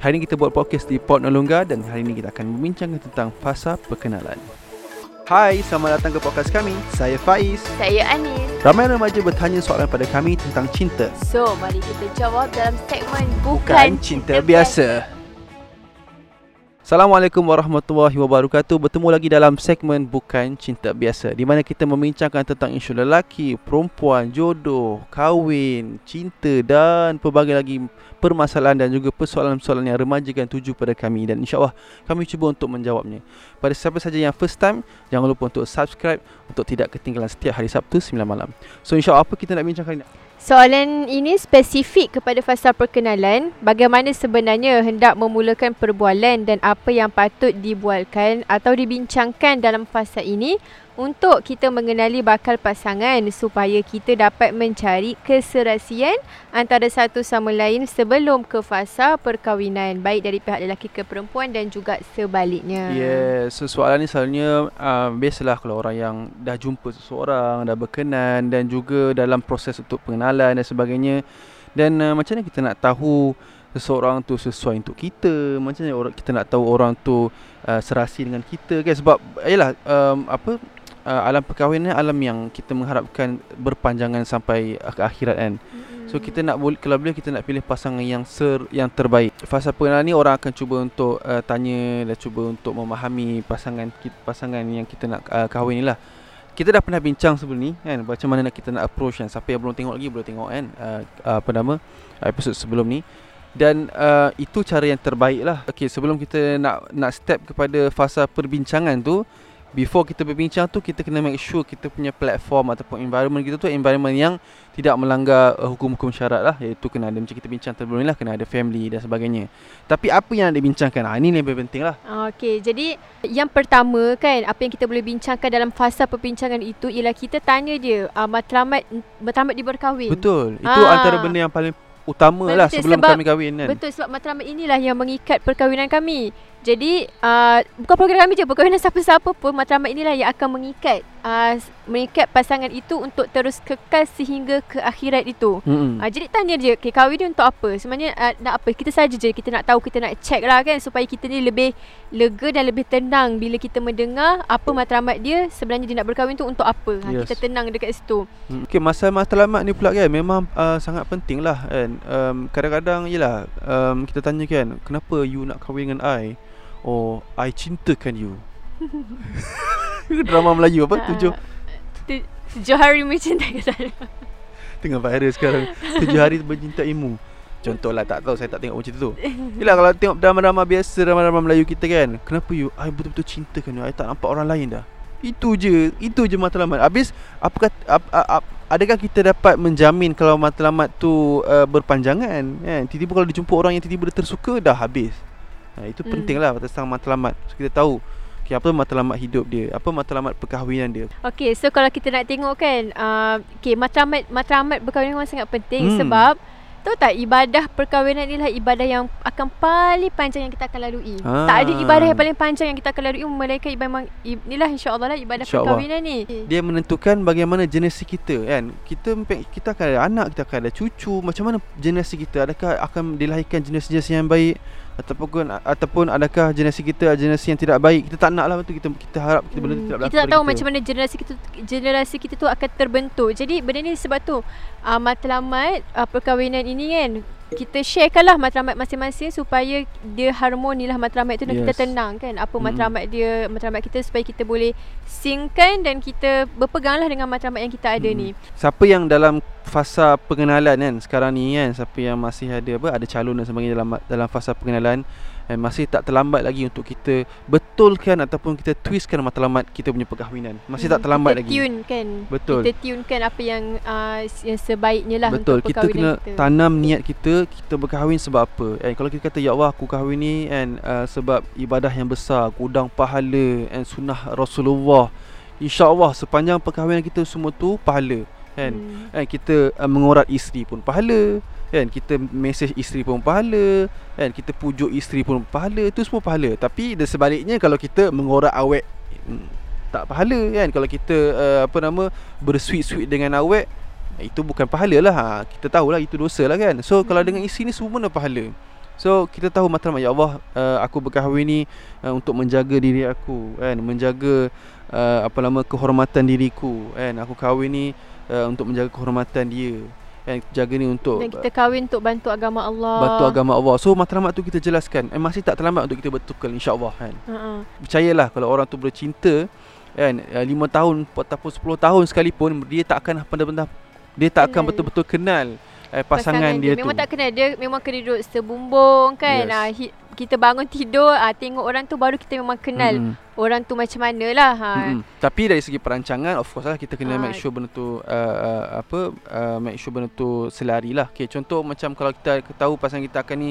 Hari ini kita buat podcast di Port Nolunga dan hari ini kita akan membincangkan tentang fasa perkenalan. Hai, selamat datang ke podcast kami. Saya Faiz. Saya Anis. Ramai remaja bertanya soalan pada kami tentang cinta. So, mari kita jawab dalam segmen Bukan, Bukan cinta biasa. Assalamualaikum warahmatullahi wabarakatuh. Bertemu lagi dalam segmen Bukan Cinta Biasa di mana kita membincangkan tentang isu lelaki, perempuan, jodoh, kahwin, cinta dan pelbagai lagi permasalahan dan juga persoalan-persoalan yang remaja kan tuju pada kami dan insyaAllah kami cuba untuk menjawabnya. Pada siapa saja yang first time, jangan lupa untuk subscribe untuk tidak ketinggalan setiap hari Sabtu 9 malam. So insyaAllah apa kita nak bincangkan ini? Soalan ini spesifik kepada fasa perkenalan. Bagaimana sebenarnya hendak memulakan perbualan dan apa yang patut dibualkan atau dibincangkan dalam fasa ini untuk kita mengenali bakal pasangan supaya kita dapat mencari keserasian antara satu sama lain sebelum ke fasa perkahwinan baik dari pihak lelaki ke perempuan dan juga sebaliknya. Yes, so soalan ni selalunya uh, biasalah kalau orang yang dah jumpa seseorang, dah berkenan dan juga dalam proses untuk pengenalan dan sebagainya. Dan uh, macam mana kita nak tahu seseorang tu sesuai untuk kita? Macam mana orang kita nak tahu orang tu uh, serasi dengan kita kan sebab yalah um, apa uh, alam perkahwinan alam yang kita mengharapkan berpanjangan sampai ke akhirat kan. So kita nak boleh kalau boleh kita nak pilih pasangan yang ser yang terbaik. Fasa pengenalan ni orang akan cuba untuk uh, tanya dan cuba untuk memahami pasangan pasangan yang kita nak uh, kahwin ni lah. Kita dah pernah bincang sebelum ni kan macam mana nak kita nak approach kan. Siapa yang belum tengok lagi boleh tengok kan uh, uh, apa nama episod sebelum ni. Dan uh, itu cara yang terbaik lah. Okay sebelum kita nak nak step kepada fasa perbincangan tu before kita berbincang tu kita kena make sure kita punya platform ataupun environment kita tu environment yang tidak melanggar uh, hukum-hukum syarat lah iaitu kena ada macam kita bincang sebelum ni lah kena ada family dan sebagainya tapi apa yang nak dibincangkan ah ini lebih penting lah Okey, jadi yang pertama kan apa yang kita boleh bincangkan dalam fasa perbincangan itu ialah kita tanya dia uh, matlamat matlamat dia berkahwin. betul itu Ah. antara benda yang paling utama lah Betul, sebelum sebab- kami kahwin kan Betul sebab matlamat inilah yang mengikat perkahwinan kami. Jadi uh, bukan perkahwinan kami je, perkahwinan siapa-siapa pun matlamat inilah yang akan mengikat uh, mengikat pasangan itu untuk terus kekal sehingga ke akhirat itu. Mm-mm. Uh, jadi tanya dia, okay, kahwin ni untuk apa? Sebenarnya uh, nak apa? Kita saja je kita nak tahu, kita nak check lah kan supaya kita ni lebih lega dan lebih tenang bila kita mendengar apa matlamat dia sebenarnya dia nak berkahwin tu untuk apa. Ha, Yes. Kita tenang dekat situ. Mm. Okay, masalah matlamat ni pula kan memang uh, sangat penting lah kan. Um, kadang-kadang yelah um, kita tanya kan kenapa you nak kahwin dengan I? Oh, I cintakan you. Drama Melayu apa? Tujuh Tu- Tujuh hari mencintai saya. tengah viral sekarang. Tujuh hari mencintaimu. Contohlah tak tahu saya tak tengok macam tu. Yelah kalau tengok drama-drama biasa drama-drama Melayu kita kan, kenapa you I betul-betul cintakan you? I tak nampak orang lain dah. Itu je, itu je matlamat. Habis apa kata ap, ap, ap, adakah kita dapat menjamin kalau matlamat tu uh, berpanjangan kan? Tiba-tiba kalau dijumpa orang yang tiba-tiba dia tersuka dah habis. Ha, itu Hmm. penting lah tentang matlamat. So, kita tahu okay, apa matlamat hidup dia, apa matlamat perkahwinan dia. Okay, so kalau kita nak tengok kan, uh, okay, matlamat matlamat perkahwinan memang sangat penting Hmm. sebab tahu tak ibadah perkahwinan inilah ibadah yang akan paling panjang yang kita akan lalui. Ah. Tak ada ibadah yang paling panjang yang kita akan lalui melainkan ibadah inilah insya-Allah lah ibadah InsyaAllah. perkahwinan ni. Dia menentukan bagaimana generasi kita kan. Kita kita akan ada anak, kita akan ada cucu. Macam mana generasi kita? Adakah akan dilahirkan generasi-generasi yang baik ataupun ataupun adakah generasi kita generasi yang tidak baik? Kita tak nak lah betul kita kita harap kita benda Hmm, tidak berlaku. kita tak tahu macam mana generasi kita generasi kita tu akan terbentuk. Jadi benda ni sebab tu uh, matlamat uh, perkahwinan ini kan kita sharekanlah matlamat masing-masing supaya dia harmoni lah matlamat itu dan Yes. kita tenang kan apa Mm. matlamat dia matlamat kita supaya kita boleh synckan dan kita berpeganglah dengan matlamat yang kita ada Mm. ni. Siapa yang dalam fasa pengenalan kan sekarang ni kan siapa yang masih ada apa ada calon dan sebagainya dalam dalam fasa pengenalan dan masih tak terlambat lagi untuk kita betulkan ataupun kita twistkan matlamat kita punya perkahwinan. Masih tak Mm, terlambat kita lagi. Tune kan. Betul. Kita tunekan apa yang uh, yang sebaiknya lah Betul, untuk kita kena kita. tanam niat kita kita berkahwin sebab apa? And kalau kita kata ya Allah aku kahwin ni and uh, sebab ibadah yang besar, gudang pahala and sunnah Rasulullah. InsyaAllah sepanjang perkahwinan kita semua tu pahala kan. Hmm. Kan kita uh, mengorat isteri pun pahala kan? Kita mesej isteri pun pahala kan? Kita pujuk isteri pun pahala itu semua pahala. Tapi dan sebaliknya kalau kita mengorat awet hmm, tak pahala kan? Kalau kita uh, apa nama bersuit-suit dengan awet itu bukan pahala lah. Ha, kita tahulah itu dosa lah kan? So kalau dengan isteri ni semua benda pahala. So kita tahu matlamat ya Allah uh, aku berkahwin ni uh, untuk menjaga diri aku kan? Menjaga uh, apa nama kehormatan diriku kan? Aku kahwin ni uh, untuk menjaga kehormatan dia kan jaga ni untuk Dan kita kahwin untuk bantu agama Allah. bantu agama Allah. So matlamat tu kita jelaskan eh, masih tak terlambat untuk kita betulkan insya-Allah kan. Ha-ha. Percayalah kalau orang tu bercinta kan 5 tahun ataupun 10 tahun sekalipun dia tak akan benar-benar dia tak akan betul-betul kenal eh, pasangan, dia, tu. Memang tak kenal dia memang kena duduk sebumbung kan. Yes. Ah, hi- kita bangun tidur ah, tengok orang tu baru kita memang kenal Mm-mm. Orang tu macam mana lah. Ha. Tapi dari segi perancangan of course lah kita kena Ah. make sure benda tu uh, uh, apa uh, make sure benda tu selari lah. Okay, contoh macam kalau kita tahu pasangan kita akan ni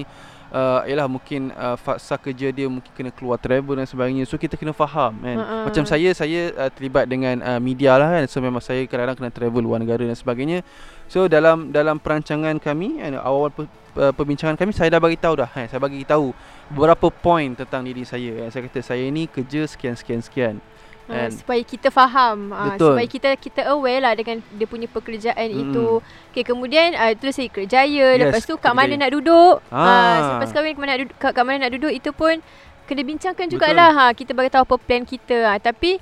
uh, ialah mungkin uh, fasa kerja dia mungkin kena keluar travel dan sebagainya. So kita kena faham kan. Ha-ha. Macam saya saya uh, terlibat dengan uh, media lah kan. So memang saya kadang-kadang kena travel luar negara dan sebagainya. So dalam dalam perancangan kami kan, awal pe, uh, perbincangan kami saya dah bagi tahu dah. Kan? Saya bagi tahu beberapa point tentang diri saya. Kan? Saya kata saya ni kerja sekian sekian sekian. And- supaya kita faham ha, Betul. supaya kita kita aware lah dengan dia punya pekerjaan Mm-mm. itu. Okey kemudian uh, tulis saya kerjaya Yes, lepas tu kat mana kerjaya. nak duduk. Ah. Ah. selepas kahwin kat mana nak duduk kat, kat mana nak duduk itu pun kena bincangkan Betul. jugalah ha kita bagi tahu apa plan kita ha, tapi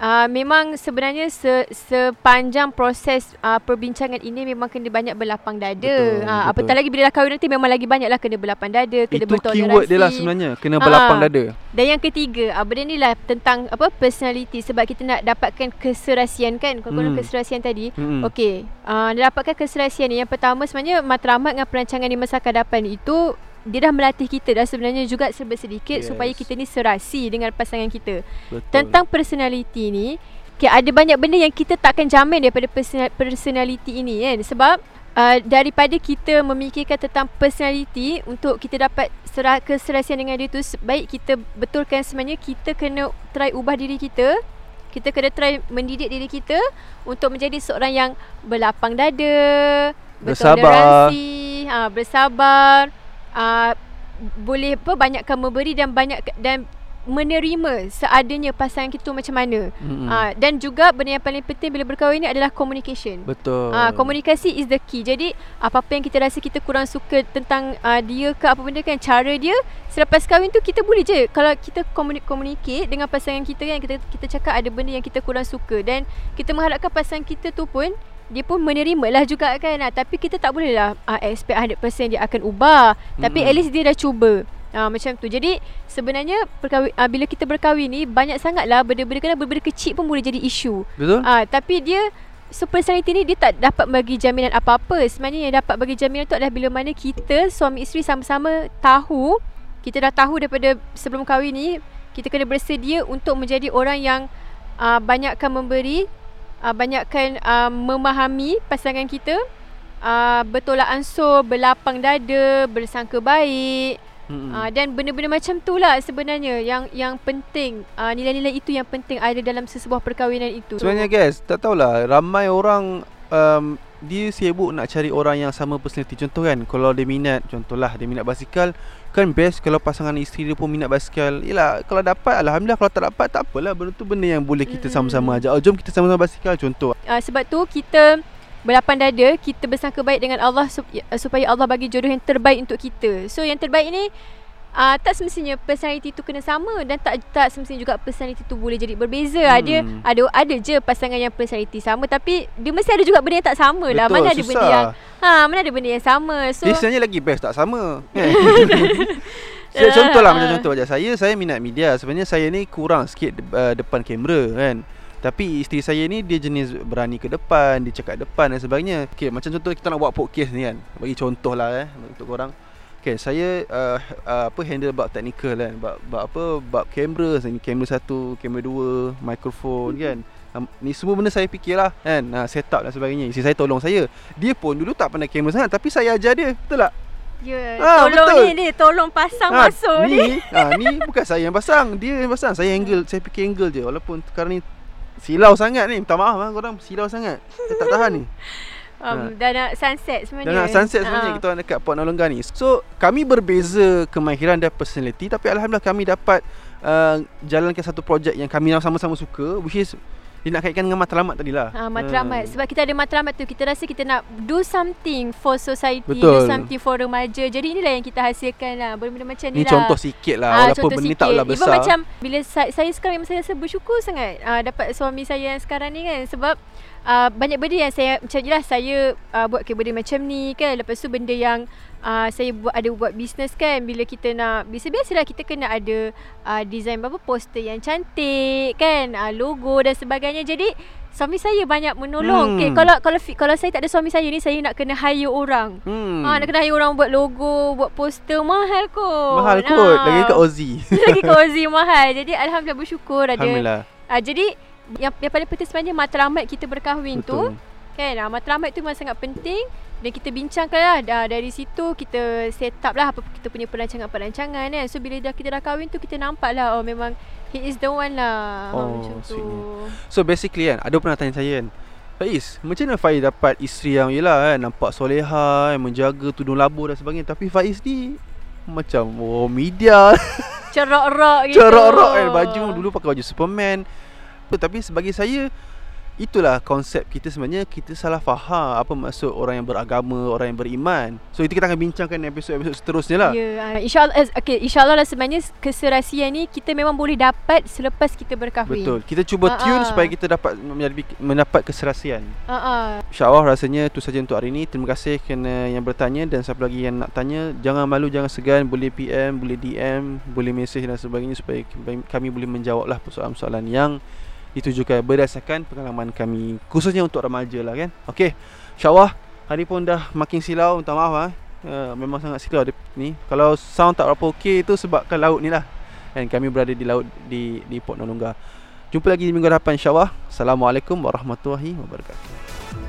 Uh, memang sebenarnya se, sepanjang proses uh, perbincangan ini memang kena banyak berlapang dada. Betul, Uh, betul. apatah lagi bila dah kahwin nanti memang lagi banyaklah kena berlapang dada, kena Itu bertoleransi. keyword dia lah sebenarnya. Kena berlapang dada. Dan yang ketiga, uh, benda ni lah tentang apa personality sebab kita nak dapatkan keserasian kan. Kalau Hmm. keserasian tadi. Hmm. Okey, uh, dapatkan keserasian ni yang pertama sebenarnya matlamat dengan perancangan di masa datang itu dia dah melatih kita dah sebenarnya juga serba sedikit Yes. supaya kita ni serasi dengan pasangan kita. Betul. Tentang personality ni, okay, ada banyak benda yang kita takkan jamin daripada personal, personality ini kan. Sebab uh, daripada kita memikirkan tentang personality untuk kita dapat serah, keserasian dengan dia tu baik kita betulkan sebenarnya kita kena try ubah diri kita. Kita kena try mendidik diri kita untuk menjadi seorang yang berlapang dada, Bersabar. ha, bersabar, uh, boleh apa banyakkan memberi dan banyak dan menerima seadanya pasangan kita macam mana. Hmm. Ah dan juga benda yang paling penting bila berkahwin ni adalah communication. Betul. Ah komunikasi is the key. Jadi apa-apa yang kita rasa kita kurang suka tentang uh, dia ke apa benda kan cara dia selepas kahwin tu kita boleh je kalau kita communicate, communicate dengan pasangan kita kan kita kita cakap ada benda yang kita kurang suka dan kita mengharapkan pasangan kita tu pun dia pun menerima lah juga kan ah, tapi kita tak boleh lah uh, expect 100% dia akan ubah tapi Mm-mm. at least dia dah cuba Ah macam tu. Jadi sebenarnya perkahwin, ah, bila kita berkahwin ni banyak sangatlah benda-benda kadang benda-benda kecil pun boleh jadi isu. Betul? Ah tapi dia so personality ni dia tak dapat bagi jaminan apa-apa. Sebenarnya yang dapat bagi jaminan tu adalah bila mana kita suami isteri sama-sama tahu kita dah tahu daripada sebelum kahwin ni kita kena bersedia untuk menjadi orang yang uh, banyakkan memberi, uh, banyakkan uh, memahami pasangan kita, uh, bertolak ansur, berlapang dada, bersangka baik. Uh, dan benda-benda macam tu lah sebenarnya yang yang penting uh, nilai-nilai itu yang penting ada dalam sesebuah perkahwinan itu. Sebenarnya guys, tak tahulah ramai orang um, dia sibuk nak cari orang yang sama personality. Contoh kan, kalau dia minat, contohlah dia minat basikal, kan best kalau pasangan isteri dia pun minat basikal. Yalah, kalau dapat alhamdulillah, kalau tak dapat tak apalah. Benda tu benda yang boleh kita sama-sama ajak. Oh, jom kita sama-sama basikal contoh. uh, sebab tu kita berlapang dada, kita bersangka baik dengan Allah uh, supaya Allah bagi jodoh yang terbaik untuk kita. So yang terbaik ni uh, tak semestinya personality tu kena sama dan tak tak semestinya juga personality tu boleh jadi berbeza. Hmm. Ada ada ada je pasangan yang personality sama tapi dia mesti ada juga benda yang tak sama lah. Mana ada benda susah. yang ha mana ada benda yang sama. So Dia sebenarnya lagi best tak sama. Kan? Saya contoh lah macam contoh macam saya saya minat media. Sebenarnya saya ni kurang sikit uh, depan kamera kan. Tapi isteri saya ni dia jenis berani ke depan, dia cakap depan dan sebagainya. Okey, macam contoh kita nak buat podcast ni kan. Bagi contoh lah eh untuk korang. Okey, saya uh, uh, apa handle bab technical kan. Bab, bab apa bab kamera, ni kamera satu, kamera dua, mikrofon kan. Um, ni semua benda saya fikirlah kan. Uh, setup dan sebagainya. Isteri saya tolong saya. Dia pun dulu tak pandai kamera sangat tapi saya ajar dia. Betul tak? ya Ah, tolong betul. ni ni tolong pasang Ah, masuk ni. ni. Ha, ni bukan saya yang pasang, dia yang pasang. Saya angle, saya fikir angle je walaupun sekarang ni silau sangat ni. Minta maaf ah korang silau sangat. Saya tak tahan ni. Um, dah nak sunset sebenarnya. Dan nak sunset sebenarnya Ah. kita orang dekat Port Nolengga ni. So, kami berbeza kemahiran dan personality tapi alhamdulillah kami dapat uh, jalankan satu projek yang kami sama-sama suka which is dia nak kaitkan dengan matlamat tadi lah. Ha, matlamat. Hmm. Sebab kita ada matlamat tu, kita rasa kita nak do something for society, Betul. do something for remaja. Jadi inilah yang kita hasilkan lah. Benda-benda macam ni Ni lah. contoh sikit lah Ah, Walaupun contoh benda ni sikit. taklah Even besar macam bila saya, saya sekarang memang saya rasa bersyukur sangat uh, dapat suami saya yang sekarang ni kan sebab uh, banyak benda yang saya macam jelas saya uh, buat ke benda macam ni kan lepas tu benda yang uh, saya buat ada buat bisnes kan bila kita nak biasa-biasalah kita kena ada uh, design apa poster yang cantik kan uh, logo dan sebagainya jadi suami saya banyak menolong. Hmm. Okay, kalau kalau kalau saya tak ada suami saya ni saya nak kena hire orang. hmm. Ah, nak kena hire orang buat logo, buat poster mahal kot. Mahal kot Ah. Lagi kat Ozi lagi cozy mahal. Jadi alhamdulillah bersyukur ada. Alhamdulillah Uh, jadi yang yang paling penting sebenarnya matlamat kita berkahwin Betul. Tu kan. Uh, matlamat tu memang sangat penting. Dan kita bincangkan lah dah, dari situ kita set up lah apa kita punya perancangan-perancangan kan. So bila dah kita dah kahwin tu kita nampak lah oh memang he is the one lah. Oh, macam tu. So basically kan Ada pernah tanya saya kan? Faiz Macam mana Faiz dapat isteri yang Yelah kan? Nampak soleha yang Menjaga tudung labu dan sebagainya. Tapi Faiz ni Macam Oh media. Cerak-rak gitu. Cerak-rak kan? Baju dulu pakai baju Superman Tapi sebagai saya Itulah konsep kita sebenarnya Kita salah faham Apa maksud orang yang beragama Orang yang beriman. So itu kita akan bincangkan Episod-episod seterusnya lah. Ya, insyaAllah eh, okay, insyaAllah lah sebenarnya keserasian ni kita memang boleh dapat selepas kita berkahwin. Betul. Kita cuba Ah, tune ah. Supaya kita dapat menjadi, Mendapat keserasian. Uh-uh. InsyaAllah rasanya itu saja untuk hari ini Terima kasih kerana yang bertanya Dan siapa lagi yang nak tanya. Jangan malu, jangan segan. Boleh PM, boleh DM Boleh mesej dan sebagainya Supaya kami boleh menjawab lah Persoalan-persoalan yang Ditujukan berdasarkan pengalaman kami Khususnya untuk remaja lah kan? Okey InsyaAllah Hari pun dah makin silau Minta maaf lah uh, Memang sangat silau dia ni. Kalau sound tak berapa okey tu Sebabkan laut ni lah. Dan kami berada di laut Di, di Port Nonungga Jumpa lagi minggu hadapan insyaAllah. Assalamualaikum warahmatullahi wabarakatuh